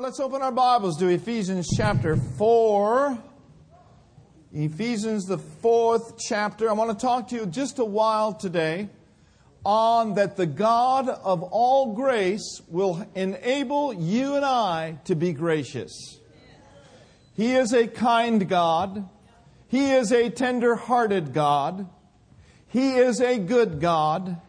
Let's open our Bibles to Ephesians chapter 4. Ephesians, the fourth chapter. I want to talk to you just a while today on that the God of all grace will enable you and I to be gracious. He is a kind God. He is a tender hearted God. He is a good God.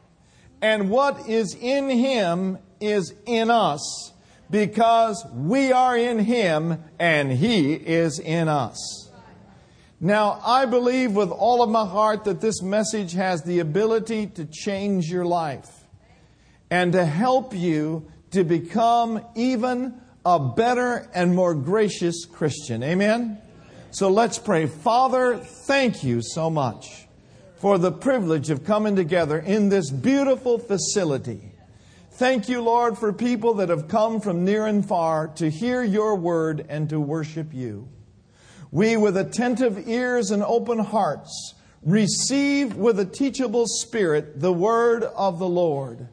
And what is in Him is in us because we are in Him and He is in us. Now, I believe with all of my heart that this message has the ability to change your life and to help you to become even a better and more gracious Christian. Amen? So let's pray. Father, thank you so much for the privilege of coming together in this beautiful facility Thank you, Lord, for people that have come from near and far to hear your word and to worship you. We, with attentive ears and open hearts, receive with a teachable spirit the word of the Lord.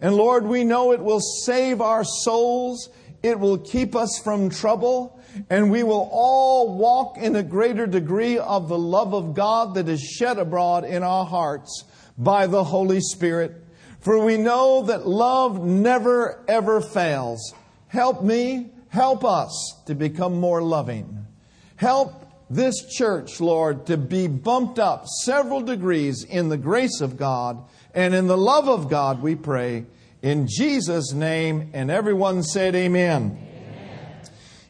And Lord, we know it will save our souls, it will keep us from trouble, and we will all walk in a greater degree of the love of God that is shed abroad in our hearts by the Holy Spirit. For we know that love never ever fails. Help me, help us to become more loving. Help this church, Lord, to be bumped up several degrees in the grace of God and in the love of God, we pray. In Jesus' name, and everyone said, Amen. Amen.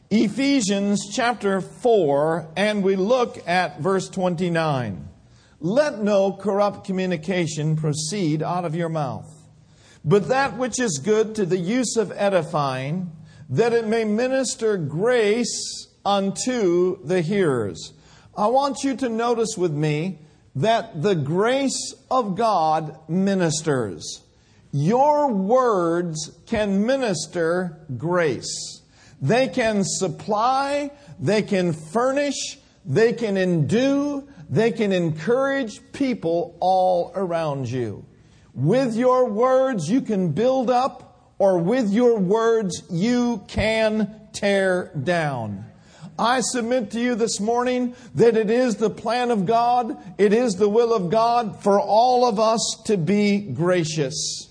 Ephesians chapter 4, and we look at verse 29. Let no corrupt communication proceed out of your mouth, but that which is good to the use of edifying, that it may minister grace unto the hearers. I want you to notice with me that the grace of God ministers. Your words can minister grace. They can supply, they can furnish, they can endue, they can encourage people all around you. With your words, you can build up, or with your words, you can tear down. I submit to you this morning that it is the plan of God, it is the will of God for all of us to be gracious.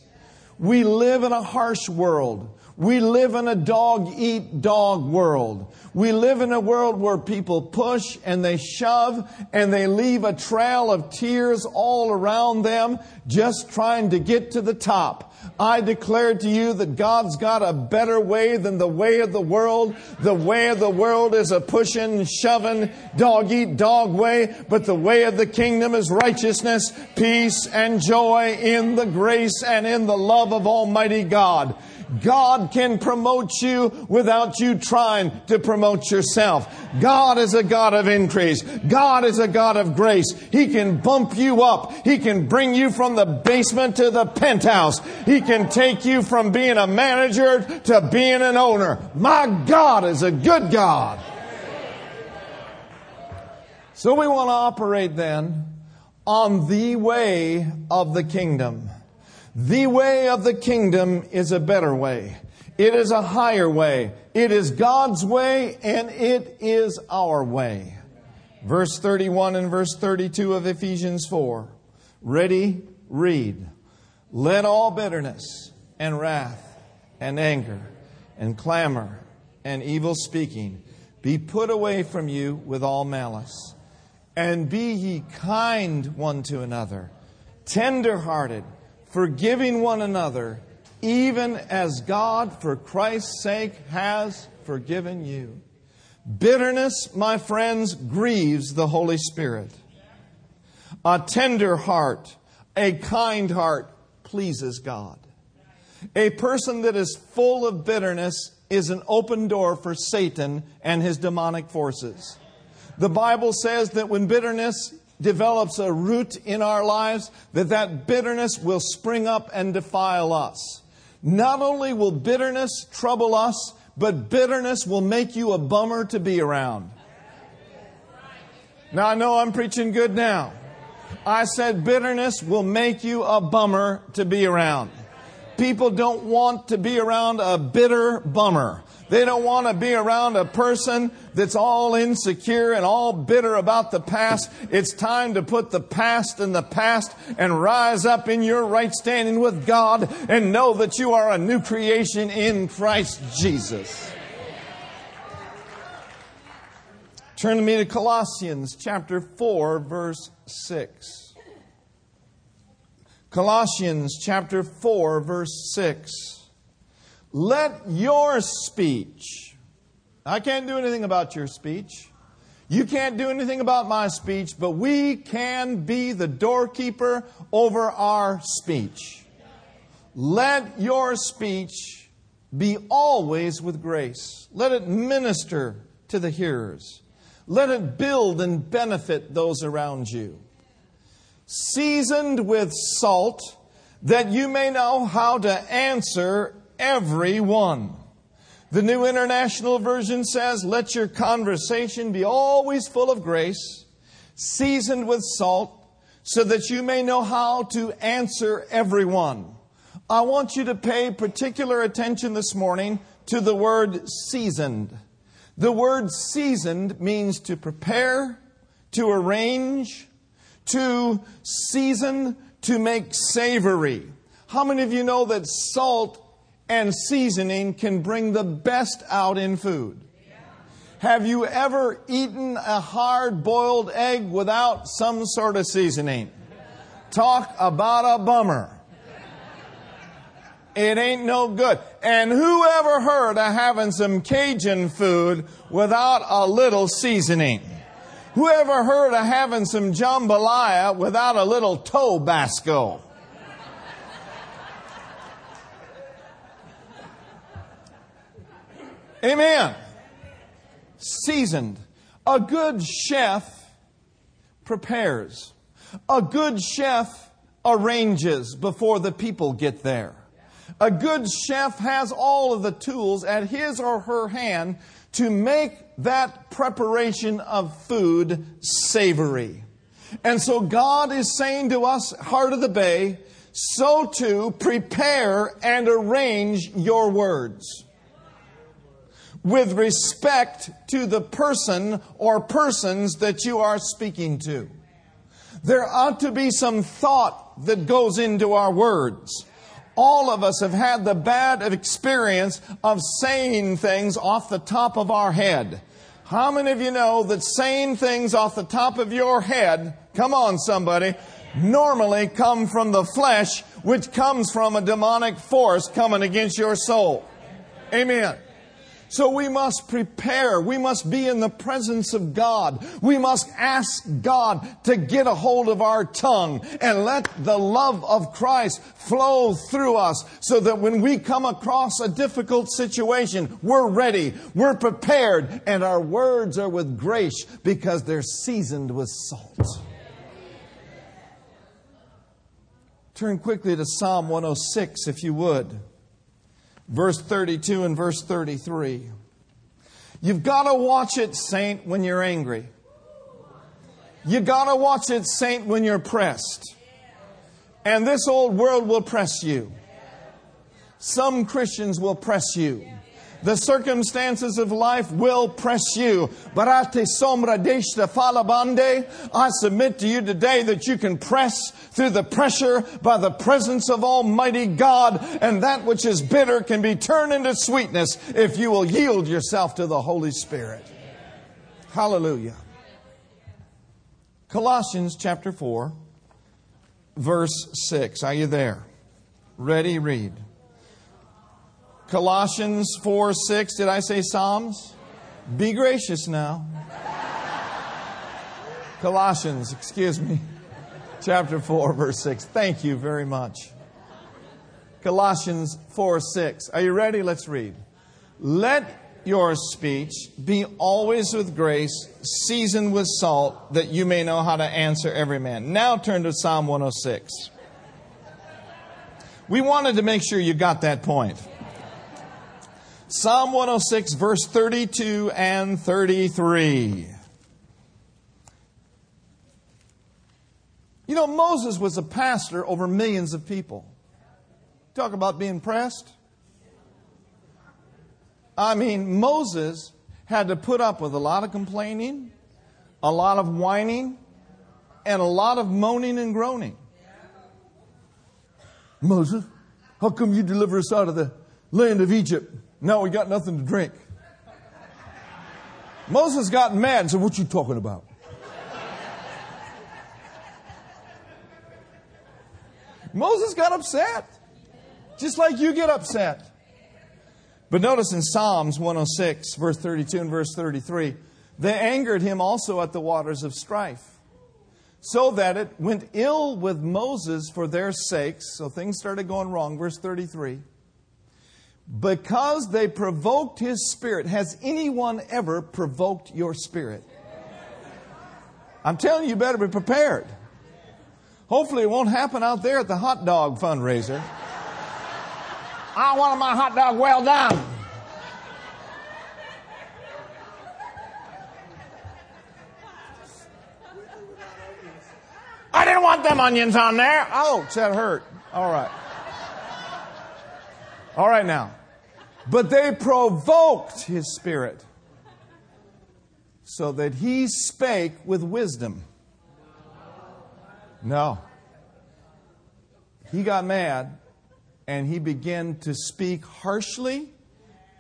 We live in a harsh world. We live in a dog eat dog world. We live in a world where people push and they shove and they leave a trail of tears all around them just trying to get to the top. I declare to you that God's got a better way than the way of the world. The way of the world is a pushing, shoving, dog eat dog way, but the way of the kingdom is righteousness, peace, and joy in the grace and in the love of Almighty God. God can promote you without you trying to promote yourself. God is a God of increase. God is a God of grace. He can bump you up. He can bring you from the basement to the penthouse. He can take you from being a manager to being an owner. My God is a good God. So we want to operate then on the way of the kingdom. The way of the kingdom is a better way. It is a higher way. It is God's way and it is our way. Verse 31 and verse 32 of Ephesians 4. Ready? Read. Let all bitterness and wrath and anger and clamor and evil speaking be put away from you with all malice. And be ye kind one to another, tender hearted forgiving one another, even as God, for Christ's sake, has forgiven you. Bitterness, my friends, grieves the Holy Spirit. A tender heart, a kind heart pleases God. A person that is full of bitterness is an open door for Satan and his demonic forces. The Bible says that when bitterness develops a root in our lives, that that bitterness will spring up and defile us. Not only will bitterness trouble us, but bitterness will make you a bummer to be around. Now I know I'm preaching good now. I said bitterness will make you a bummer to be around. People don't want to be around a bitter bummer. They don't want to be around a person that's all insecure and all bitter about the past. It's time to put the past in the past and rise up in your right standing with God and know that you are a new creation in Christ Jesus. Turn to me to Colossians chapter 4, verse 6. Colossians chapter 4, verse 6. Let your speech, I can't do anything about your speech. You can't do anything about my speech, but we can be the doorkeeper over our speech. Let your speech be always with grace. Let it minister to the hearers. Let it build and benefit those around you. Seasoned with salt, that you may know how to answer every one. The New International Version says, Let your conversation be always full of grace, seasoned with salt, so that you may know how to answer everyone. I want you to pay particular attention this morning to the word seasoned. The word seasoned means to prepare, to arrange, to season, to make savory. How many of you know that salt and seasoning can bring the best out in food. Have you ever eaten a hard boiled egg without some sort of seasoning? Talk about a bummer. It ain't no good. And who ever heard of having some Cajun food without a little seasoning? Who ever heard of having some jambalaya without a little Tabasco? Amen. Seasoned. A good chef prepares. A good chef arranges before the people get there. A good chef has all of the tools at his or her hand to make that preparation of food savory. And so God is saying to us, Heart of the Bay, so too prepare and arrange your words with respect to the person or persons that you are speaking to. There ought to be some thought that goes into our words. All of us have had the bad experience of saying things off the top of our head. How many of you know that saying things off the top of your head, come on somebody, normally come from the flesh, which comes from a demonic force coming against your soul? Amen. So we must prepare. We must be in the presence of God. We must ask God to get a hold of our tongue and let the love of Christ flow through us so that when we come across a difficult situation, we're ready, we're prepared, and our words are with grace because they're seasoned with salt. Turn quickly to Psalm 106 if you would verse 32 and verse 33. You've got to watch it, saint, when you're angry. You've got to watch it, saint, when you're pressed. And this old world will press you. Some Christians will press you. The circumstances of life will press you. Barate sombra deshta falabande. I submit to you today that you can press through the pressure by the presence of Almighty God, and that which is bitter can be turned into sweetness if you will yield yourself to the Holy Spirit. Hallelujah. Colossians chapter 4, verse 6. Are you there? Ready? Read. Colossians 4 6. Did I say Psalms? Be gracious now. Colossians, excuse me, chapter 4, verse 6. Thank you very much. Colossians 4 6. Are you ready? Let's read. Let your speech be always with grace, seasoned with salt, that you may know how to answer every man. Now turn to Psalm 106. We wanted to make sure you got that point. Psalm 106, verse 32 and 33. You know, Moses was a pastor over millions of people. Talk about being pressed. I mean, Moses had to put up with a lot of complaining, a lot of whining, and a lot of moaning and groaning. Moses, how come you deliver us out of the land of Egypt? Now we got nothing to drink. Moses got mad and said, What you talking about? Moses got upset, just like you get upset. But notice in Psalms 106, verse 32 and verse 33, they angered him also at the waters of strife, so that it went ill with Moses for their sakes. So things started going wrong. Verse 33. Because they provoked his spirit. Has anyone ever provoked your spirit? I'm telling you, you better be prepared. Hopefully, it won't happen out there at the hot dog fundraiser. I want my hot dog well done. I didn't want them onions on there. Ouch, that hurt. All right. All right now. But they provoked his spirit so that he spake with wisdom. No. He got mad and he began to speak harshly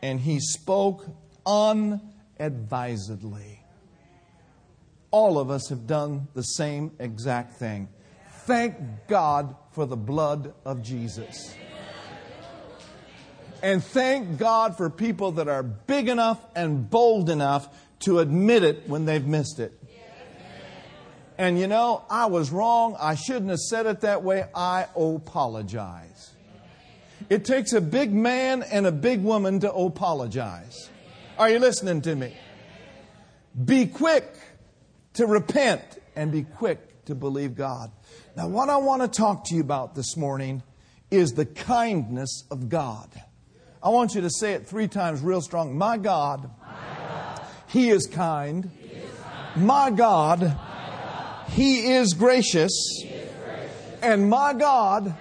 and he spoke unadvisedly. All of us have done the same exact thing. Thank God for the blood of Jesus. And thank God for people that are big enough and bold enough to admit it when they've missed it. And you know, I was wrong. I shouldn't have said it that way. I apologize. It takes a big man and a big woman to apologize. Are you listening to me? Be quick to repent and be quick to believe God. Now, what I want to talk to you about this morning is the kindness of God. I want you to say it three times real strong. My God. He, is kind. My God. He, is gracious. And my God,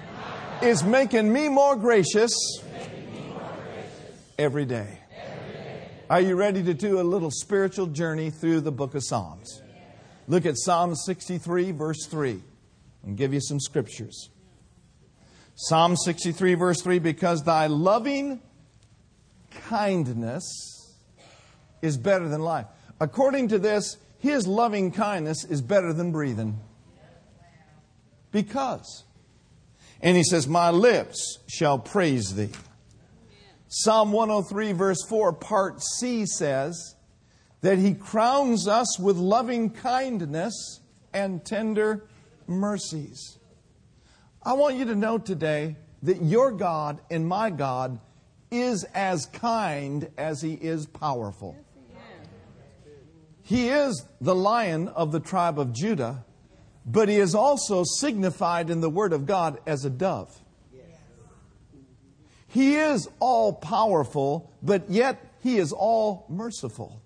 is making me more gracious, me more gracious. Every, day. every day. Are you ready to do a little spiritual journey through the book of Psalms? Look at Psalm 63, verse 3, and give you some scriptures. Psalm 63, verse 3 Because thy loving kindness is better than life. According to this, his loving kindness is better than breathing. Because. And he says, My lips shall praise thee. Psalm 103, verse 4, part C says that he crowns us with loving kindness and tender mercies. I want you to know today that your God and my God is as kind as he is powerful. He is the lion of the tribe of Judah, but he is also signified in the Word of God as a dove. He is all powerful, but yet he is all merciful.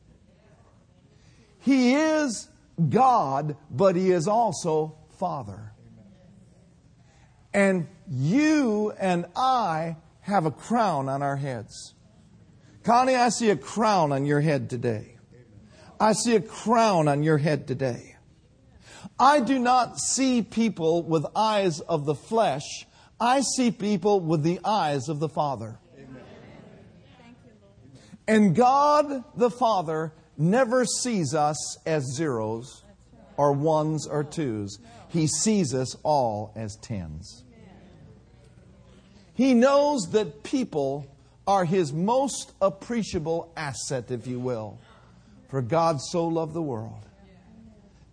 He is God, but he is also Father. And you and I have a crown on our heads. Connie, I see a crown on your head today. I see a crown on your head today. I do not see people with eyes of the flesh. I see people with the eyes of the Father. And God the Father never sees us as zeros or ones or twos. He sees us all as tens. He knows that people are his most appreciable asset, if you will. For God so loved the world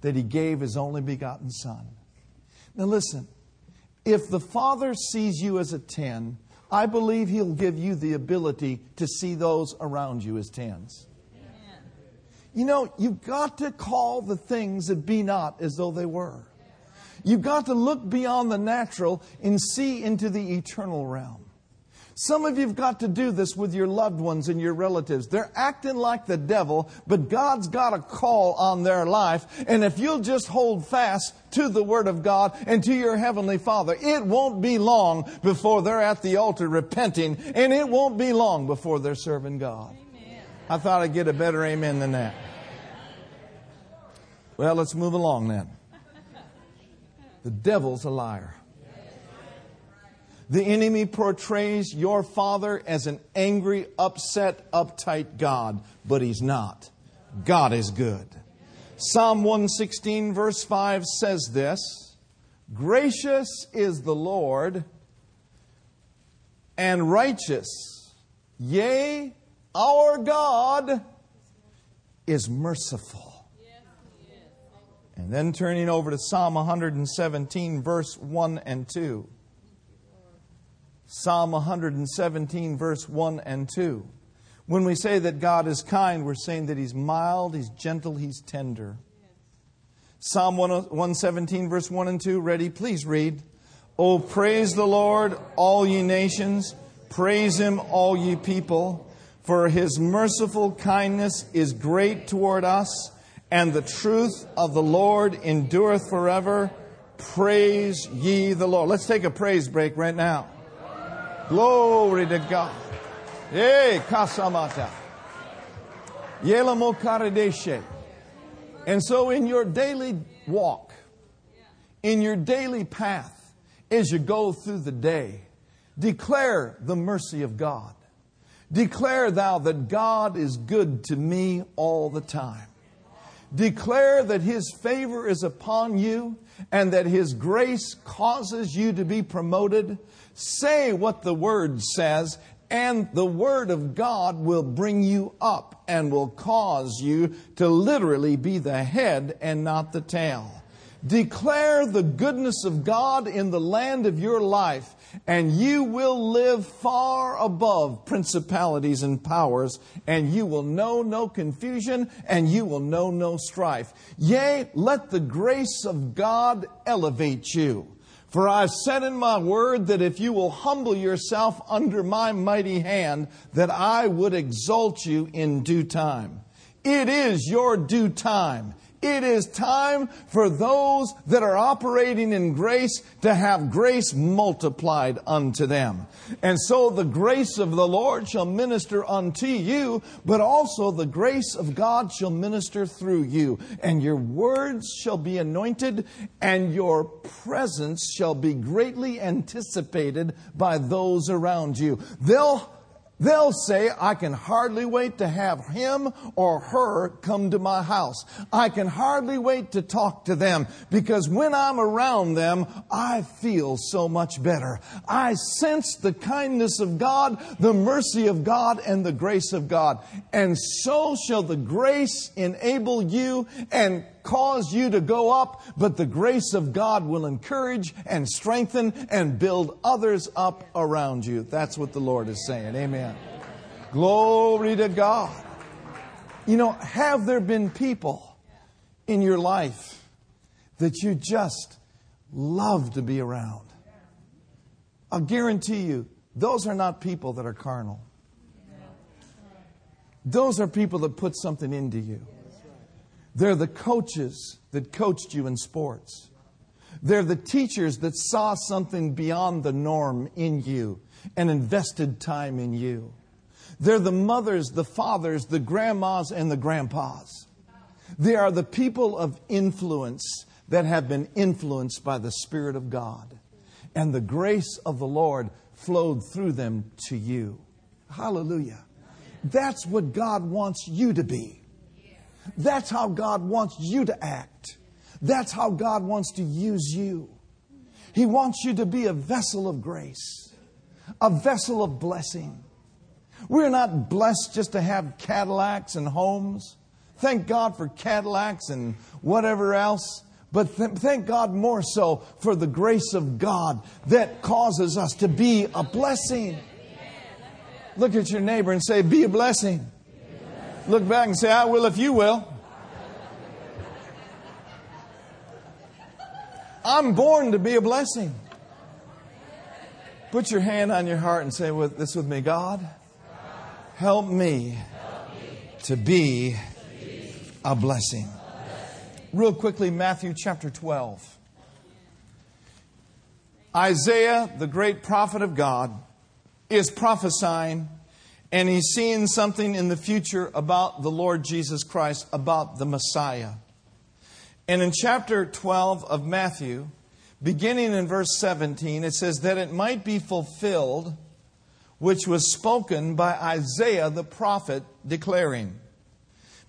that he gave his only begotten Son. Now, listen, if the Father sees you as a 10, I believe he'll give you the ability to see those around you as 10s. You know, you've got to call the things that be not as though they were. You've got to look beyond the natural and see into the eternal realm. Some of you have got to do this with your loved ones and your relatives. They're acting like the devil, but God's got a call on their life. And if you'll just hold fast to the Word of God and to your Heavenly Father, it won't be long before they're at the altar repenting, and it won't be long before they're serving God. I thought I'd get a better amen than that. Well, let's move along then. The devil's a liar. The enemy portrays your father as an angry, upset, uptight God, but he's not. God is good. Psalm 116, verse 5 says this Gracious is the Lord and righteous. Yea, our God is merciful. And then turning over to Psalm 117, verse 1 and 2. Psalm 117, verse 1 and 2. When we say that God is kind, we're saying that He's mild, He's gentle, He's tender. Psalm 117, verse 1 and 2. Ready? Please read. Oh, praise the Lord, all ye nations. Praise Him, all ye people. For His merciful kindness is great toward us, and the truth of the Lord endureth forever. Praise ye the Lord. Let's take a praise break right now. Glory to God. Hey, kasamata. Yelamo karadeshe. And so in your daily walk, in your daily path, as you go through the day, declare the mercy of God. Declare thou that God is good to me all the time. Declare that His favor is upon you and that His grace causes you to be promoted. Say what the Word says and the Word of God will bring you up and will cause you to literally be the head and not the tail. Declare the goodness of God in the land of your life, and you will live far above principalities and powers, and you will know no confusion, and you will know no strife. Yea, let the grace of God elevate you. For I've said in my word that if you will humble yourself under my mighty hand, that I would exalt you in due time. It is your due time. It is time for those that are operating in grace to have grace multiplied unto them. And so the grace of the Lord shall minister unto you, but also the grace of God shall minister through you. And your words shall be anointed, and your presence shall be greatly anticipated by those around you. They'll They'll say, I can hardly wait to have him or her come to my house. I can hardly wait to talk to them because when I'm around them, I feel so much better. I sense the kindness of God, the mercy of God, and the grace of God. And so shall the grace enable you and cause you to go up, but the grace of God will encourage and strengthen and build others up around you. That's what the Lord is saying. Amen. Glory to God. You know, have there been people in your life that you just love to be around? I'll guarantee you, those are not people that are carnal. Those are people that put something into you. They're the coaches that coached you in sports. They're the teachers that saw something beyond the norm in you and invested time in you. They're the mothers, the fathers, the grandmas, and the grandpas. They are the people of influence that have been influenced by the Spirit of God. And the grace of the Lord flowed through them to you. Hallelujah. That's what God wants you to be. That's how God wants you to act. That's how God wants to use you. He wants you to be a vessel of grace, a vessel of blessing. We're not blessed just to have Cadillacs and homes. Thank God for Cadillacs and whatever else. But th- thank God more so for the grace of God that causes us to be a blessing. Look at your neighbor and say, Be a blessing. Look back and say, I will if you will. I'm born to be a blessing. Put your hand on your heart and say with this with me God, help me to be a blessing. Real quickly, Matthew chapter 12. Isaiah, the great prophet of God, is prophesying And he's seeing something in the future about the Lord Jesus Christ, about the Messiah. And in chapter 12 of Matthew, beginning in verse 17, it says, That it might be fulfilled, which was spoken by Isaiah the prophet, declaring,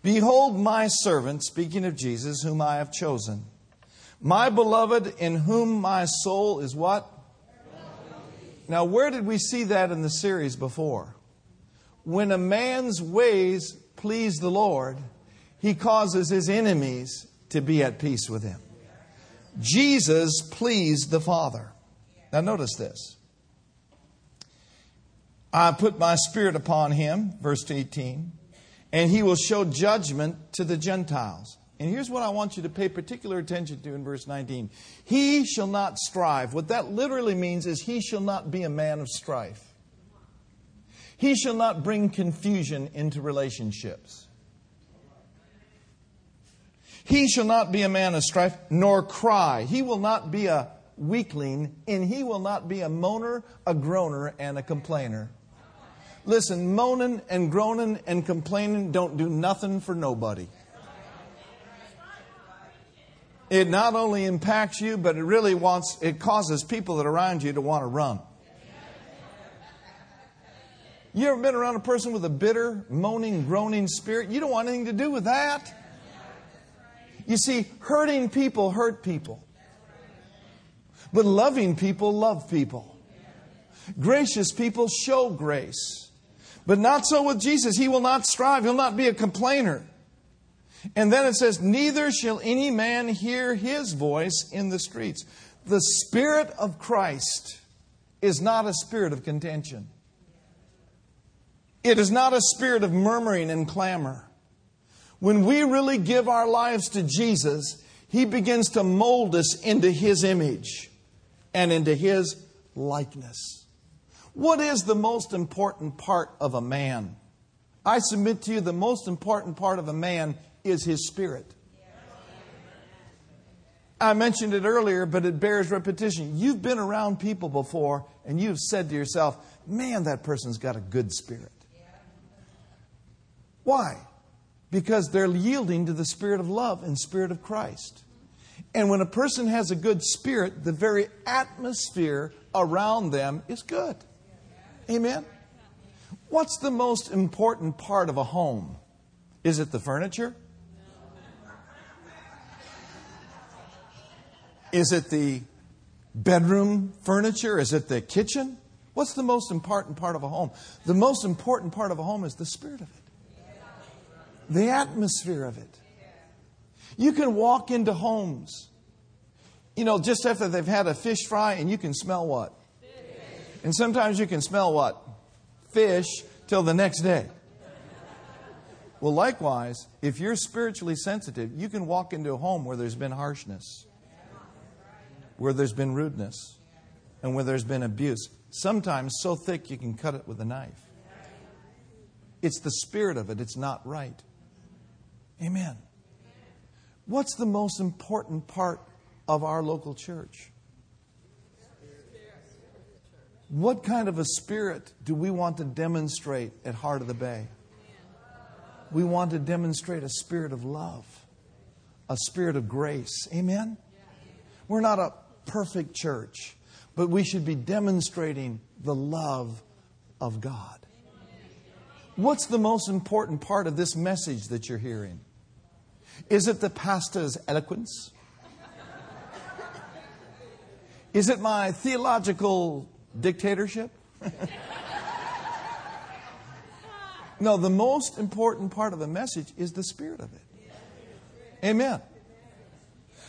Behold, my servant, speaking of Jesus, whom I have chosen, my beloved, in whom my soul is what? Now, where did we see that in the series before? When a man's ways please the Lord, he causes his enemies to be at peace with him. Jesus pleased the Father. Now, notice this. I put my spirit upon him, verse 18, and he will show judgment to the Gentiles. And here's what I want you to pay particular attention to in verse 19. He shall not strive. What that literally means is he shall not be a man of strife. He shall not bring confusion into relationships. He shall not be a man of strife, nor cry. He will not be a weakling, and he will not be a moaner, a groaner, and a complainer. Listen, moaning and groaning and complaining don't do nothing for nobody. It not only impacts you, but it really wants, it causes people that are around you to want to run. You ever been around a person with a bitter, moaning, groaning spirit? You don't want anything to do with that. You see, hurting people hurt people. But loving people love people. Gracious people show grace. But not so with Jesus. He will not strive, he'll not be a complainer. And then it says, Neither shall any man hear his voice in the streets. The Spirit of Christ is not a spirit of contention. It is not a spirit of murmuring and clamor. When we really give our lives to Jesus, He begins to mold us into His image and into His likeness. What is the most important part of a man? I submit to you the most important part of a man is his spirit. I mentioned it earlier, but it bears repetition. You've been around people before and you've said to yourself, man, that person's got a good spirit. Why? because they're yielding to the spirit of love and spirit of Christ. And when a person has a good spirit, the very atmosphere around them is good. Amen? What's the most important part of a home? Is it the furniture? Is it the bedroom furniture? Is it the kitchen? What's the most important part of a home? The most important part of a home is the spirit of it the atmosphere of it. You can walk into homes, you know, just after they've had a fish fry, and you can smell what? And sometimes you can smell what? Fish till the next day. Well, likewise, if you're spiritually sensitive, you can walk into a home where there's been harshness, where there's been rudeness, and where there's been abuse. Sometimes so thick you can cut it with a knife. It's the spirit of it, it's not right. Amen. What's the most important part of our local church? What kind of a spirit do we want to demonstrate at Heart of the Bay? We want to demonstrate a spirit of love, a spirit of grace. Amen? We're not a perfect church, but we should be demonstrating the love of God. What's the most important part of this message that you're hearing? Is it the pastor's eloquence? Is it my theological dictatorship? no, the most important part of the message is the spirit of it. Amen.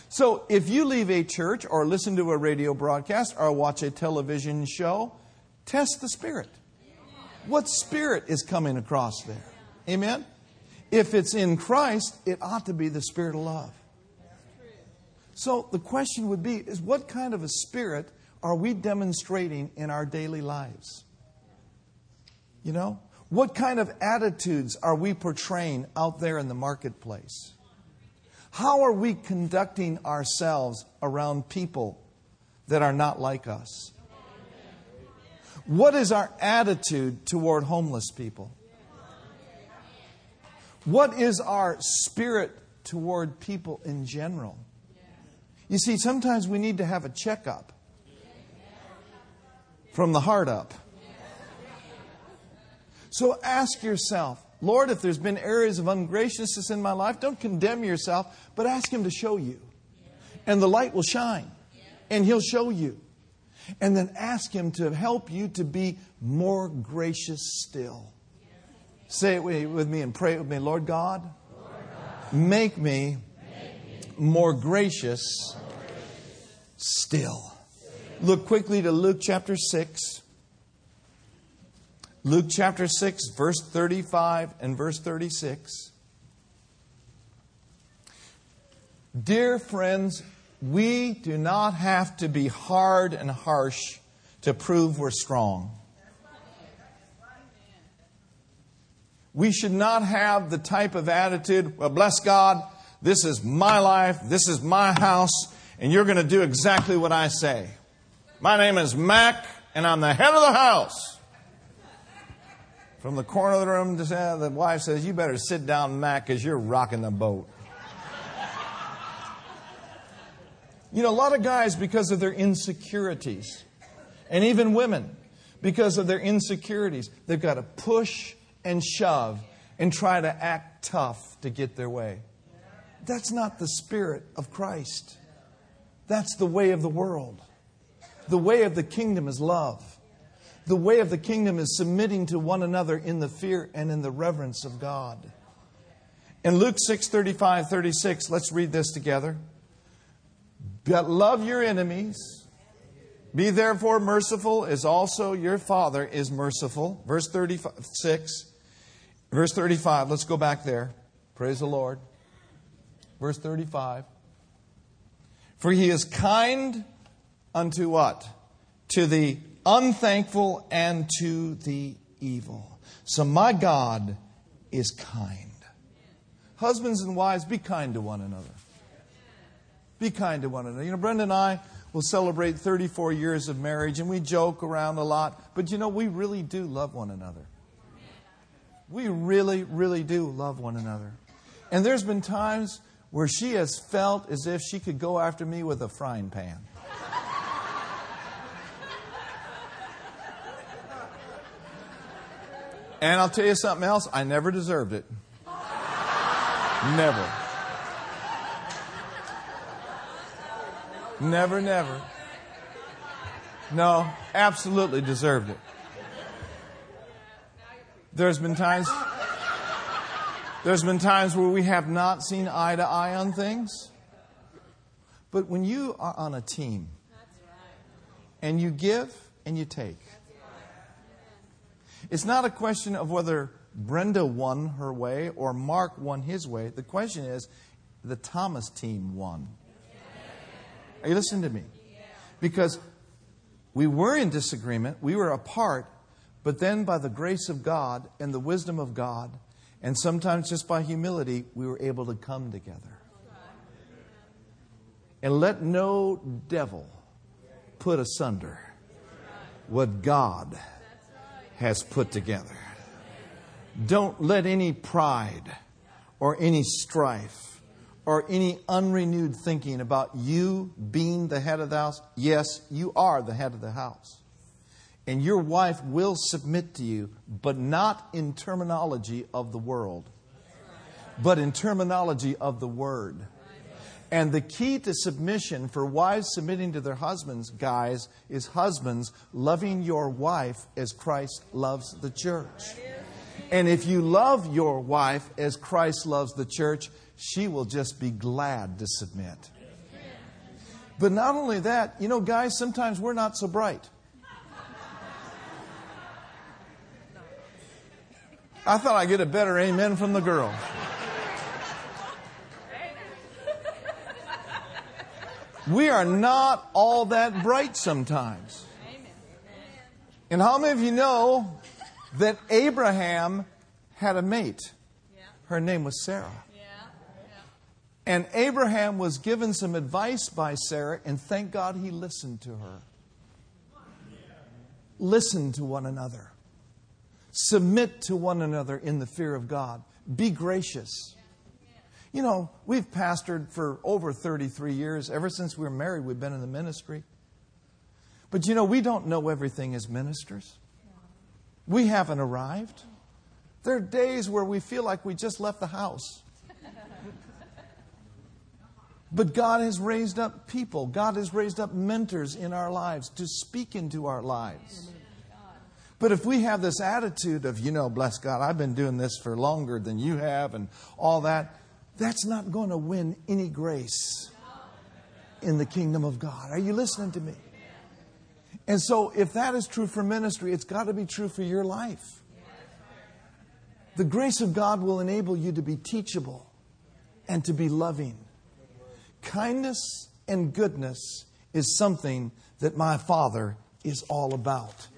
So if you leave a church or listen to a radio broadcast or watch a television show, test the spirit. What spirit is coming across there? Amen? If it's in Christ, it ought to be the spirit of love. So the question would be is what kind of a spirit are we demonstrating in our daily lives? You know, what kind of attitudes are we portraying out there in the marketplace? How are we conducting ourselves around people that are not like us? What is our attitude toward homeless people? What is our spirit toward people in general? You see, sometimes we need to have a checkup from the heart up. So ask yourself, Lord, if there's been areas of ungraciousness in my life, don't condemn yourself, but ask Him to show you. And the light will shine, and He'll show you. And then ask Him to help you to be more gracious still. Say it with me and pray with me. Lord God, make me more gracious still. Look quickly to Luke chapter 6. Luke chapter 6, verse 35 and verse 36. Dear friends, we do not have to be hard and harsh to prove we're strong. We should not have the type of attitude, well, bless God, this is my life, this is my house, and you're going to do exactly what I say. My name is Mac, and I'm the head of the house. From the corner of the room, uh, the wife says, You better sit down, Mac, because you're rocking the boat. You know, a lot of guys, because of their insecurities, and even women, because of their insecurities, they've got to push and shove and try to act tough to get their way. That's not the spirit of Christ. That's the way of the world. The way of the kingdom is love. The way of the kingdom is submitting to one another in the fear and in the reverence of God. In Luke 6 35, 36, let's read this together. But love your enemies. Be therefore merciful as also your Father is merciful. Verse 36. Verse 35. Let's go back there. Praise the Lord. Verse 35. For he is kind unto what? To the unthankful and to the evil. So my God is kind. Husbands and wives, be kind to one another. Be kind to one another. You know, Brenda and I will celebrate 34 years of marriage and we joke around a lot, but you know, we really do love one another. We really, really do love one another. And there's been times where she has felt as if she could go after me with a frying pan. And I'll tell you something else, I never deserved it. Never. Never, never. No, absolutely deserved it. There's been times there's been times where we have not seen eye to eye on things. But when you are on a team and you give and you take, it's not a question of whether Brenda won her way or Mark won his way. The question is the Thomas team won. Are you listening to me? Because we were in disagreement, we were apart, but then by the grace of God and the wisdom of God, and sometimes just by humility, we were able to come together. And let no devil put asunder what God has put together. Don't let any pride or any strife or any unrenewed thinking about you being the head of the house. Yes, you are the head of the house. And your wife will submit to you, but not in terminology of the world, but in terminology of the Word. And the key to submission for wives submitting to their husbands, guys, is husbands loving your wife as Christ loves the church. And if you love your wife as Christ loves the church, she will just be glad to submit. But not only that, you know, guys, sometimes we're not so bright. I thought I'd get a better amen from the girls. We are not all that bright sometimes. And how many of you know that Abraham had a mate? Her name was Sarah. And Abraham was given some advice by Sarah, and thank God he listened to her. Listen to one another. Submit to one another in the fear of God. Be gracious. You know, we've pastored for over 33 years. Ever since we were married, we've been in the ministry. But you know, we don't know everything as ministers. We haven't arrived. There are days where we feel like we just left the house. But God has raised up people, God has raised up mentors in our lives to speak into our lives. But if we have this attitude of, you know, bless God, I've been doing this for longer than you have and all that, that's not going to win any grace in the kingdom of God. Are you listening to me? And so, if that is true for ministry, it's got to be true for your life. The grace of God will enable you to be teachable and to be loving. Kindness and goodness is something that my Father is all about.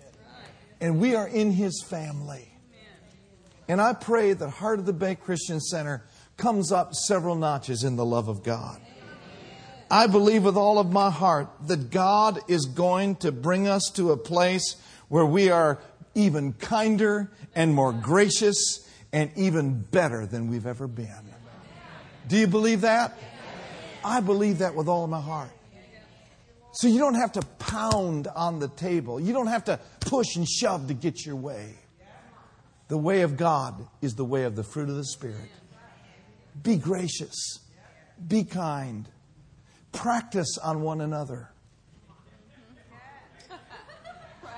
And we are in His family. And I pray that Heart of the Bay Christian Center comes up several notches in the love of God. I believe with all of my heart that God is going to bring us to a place where we are even kinder and more gracious and even better than we've ever been. Do you believe that? I believe that with all of my heart. So you don't have to pound on the table. You don't have to push and shove to get your way. The way of God is the way of the fruit of the Spirit. Be gracious. Be kind. Practice on one another.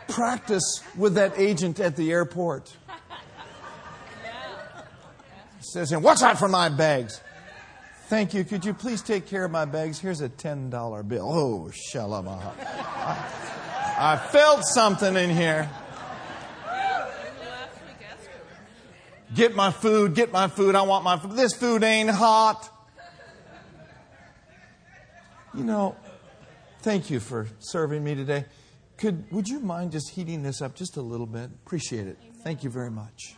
Practice with that agent at the airport. Says him, What's that for my bags? Thank you. Could you please take care of my bags? Here's a $10 bill. Oh, shalamaha. I, I felt something in here. Get my food, get my food. I want my food. This food ain't hot. You know, thank you for serving me today. Could would you mind just heating this up just a little bit? Appreciate it. Thank you very much.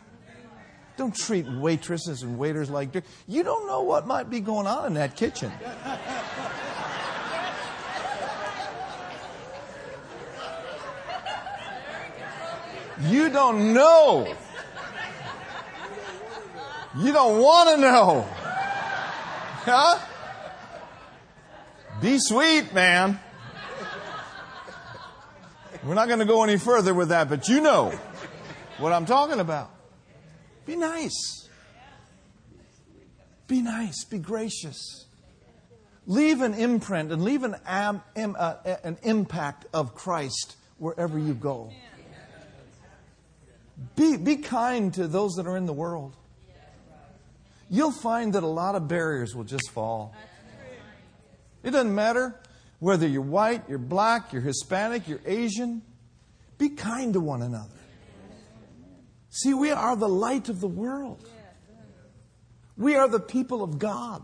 Don't treat waitresses and waiters like dirt. You don't know what might be going on in that kitchen. You don't know. You don't want to know. Huh? Be sweet, man. We're not going to go any further with that, but you know what I'm talking about. Be nice. Be nice. Be gracious. Leave an imprint and leave an, am, am, uh, an impact of Christ wherever you go. Be, be kind to those that are in the world. You'll find that a lot of barriers will just fall. It doesn't matter whether you're white, you're black, you're Hispanic, you're Asian. Be kind to one another. See, we are the light of the world. We are the people of God.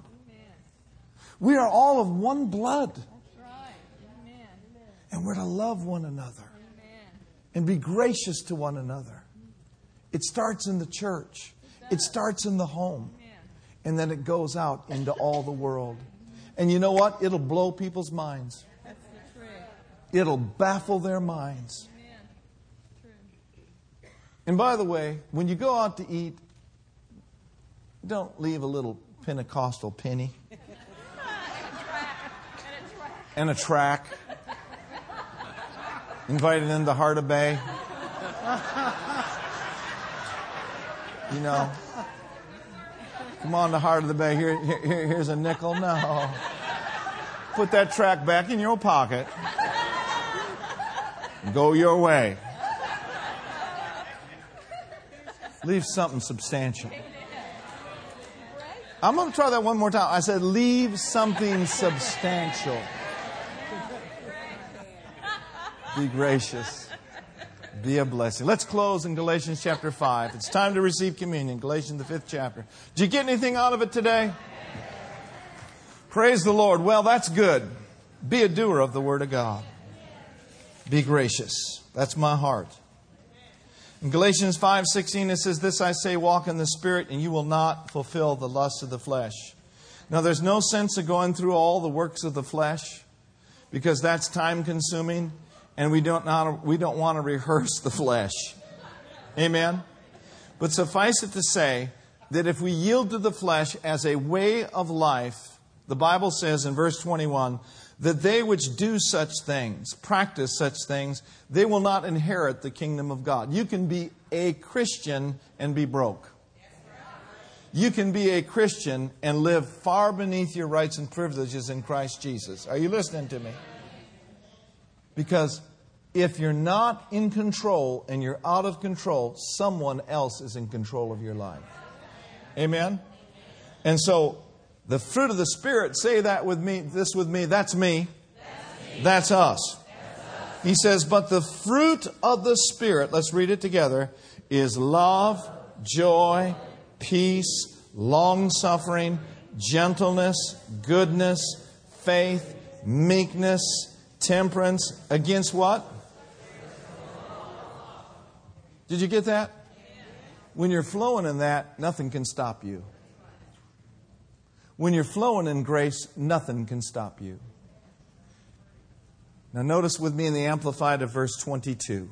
We are all of one blood. And we're to love one another and be gracious to one another. It starts in the church, it starts in the home, and then it goes out into all the world. And you know what? It'll blow people's minds, it'll baffle their minds. And by the way, when you go out to eat, don't leave a little Pentecostal penny and a track. Invited them to Heart of Bay. You know, come on to Heart of the Bay. Here, here, here's a nickel. No. Put that track back in your pocket. Go your way. Leave something substantial. I'm going to try that one more time. I said, leave something substantial. Be gracious. Be a blessing. Let's close in Galatians chapter 5. It's time to receive communion. Galatians, the fifth chapter. Did you get anything out of it today? Praise the Lord. Well, that's good. Be a doer of the Word of God. Be gracious. That's my heart. In Galatians 5:16 it says this I say walk in the spirit and you will not fulfill the lust of the flesh. Now there's no sense of going through all the works of the flesh because that's time consuming and we don't, not, we don't want to rehearse the flesh. Amen? But suffice it to say that if we yield to the flesh as a way of life, the Bible says in verse 21 that they which do such things, practice such things, they will not inherit the kingdom of God. You can be a Christian and be broke. You can be a Christian and live far beneath your rights and privileges in Christ Jesus. Are you listening to me? Because if you're not in control and you're out of control, someone else is in control of your life. Amen? And so, the fruit of the Spirit, say that with me, this with me, that's me. That's, me. that's us. He says, but the fruit of the Spirit, let's read it together, is love, joy, peace, long suffering, gentleness, goodness, faith, meekness, temperance. Against what? Did you get that? When you're flowing in that, nothing can stop you. When you're flowing in grace, nothing can stop you. Now, notice with me in the Amplified of verse 22.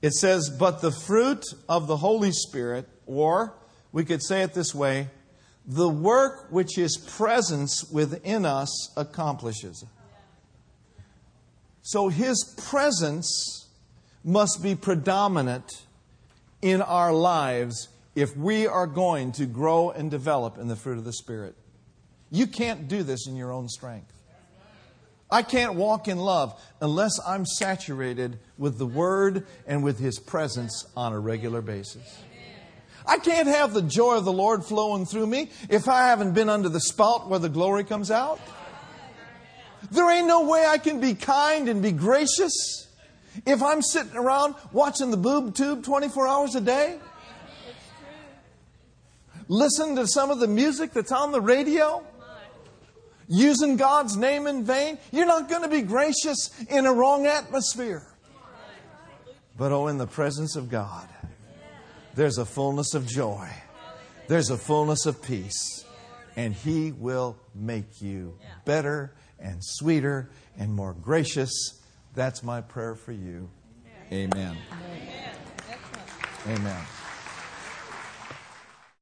It says, But the fruit of the Holy Spirit, or we could say it this way, the work which His presence within us accomplishes. So His presence must be predominant in our lives if we are going to grow and develop in the fruit of the Spirit. You can't do this in your own strength. I can't walk in love unless I'm saturated with the Word and with His presence on a regular basis. I can't have the joy of the Lord flowing through me if I haven't been under the spout where the glory comes out. There ain't no way I can be kind and be gracious if I'm sitting around watching the boob tube 24 hours a day, listen to some of the music that's on the radio, using God's name in vain, you're not going to be gracious in a wrong atmosphere. But oh, in the presence of God, there's a fullness of joy, there's a fullness of peace, and He will make you better and sweeter and more gracious that's my prayer for you. Amen. Amen. Amen.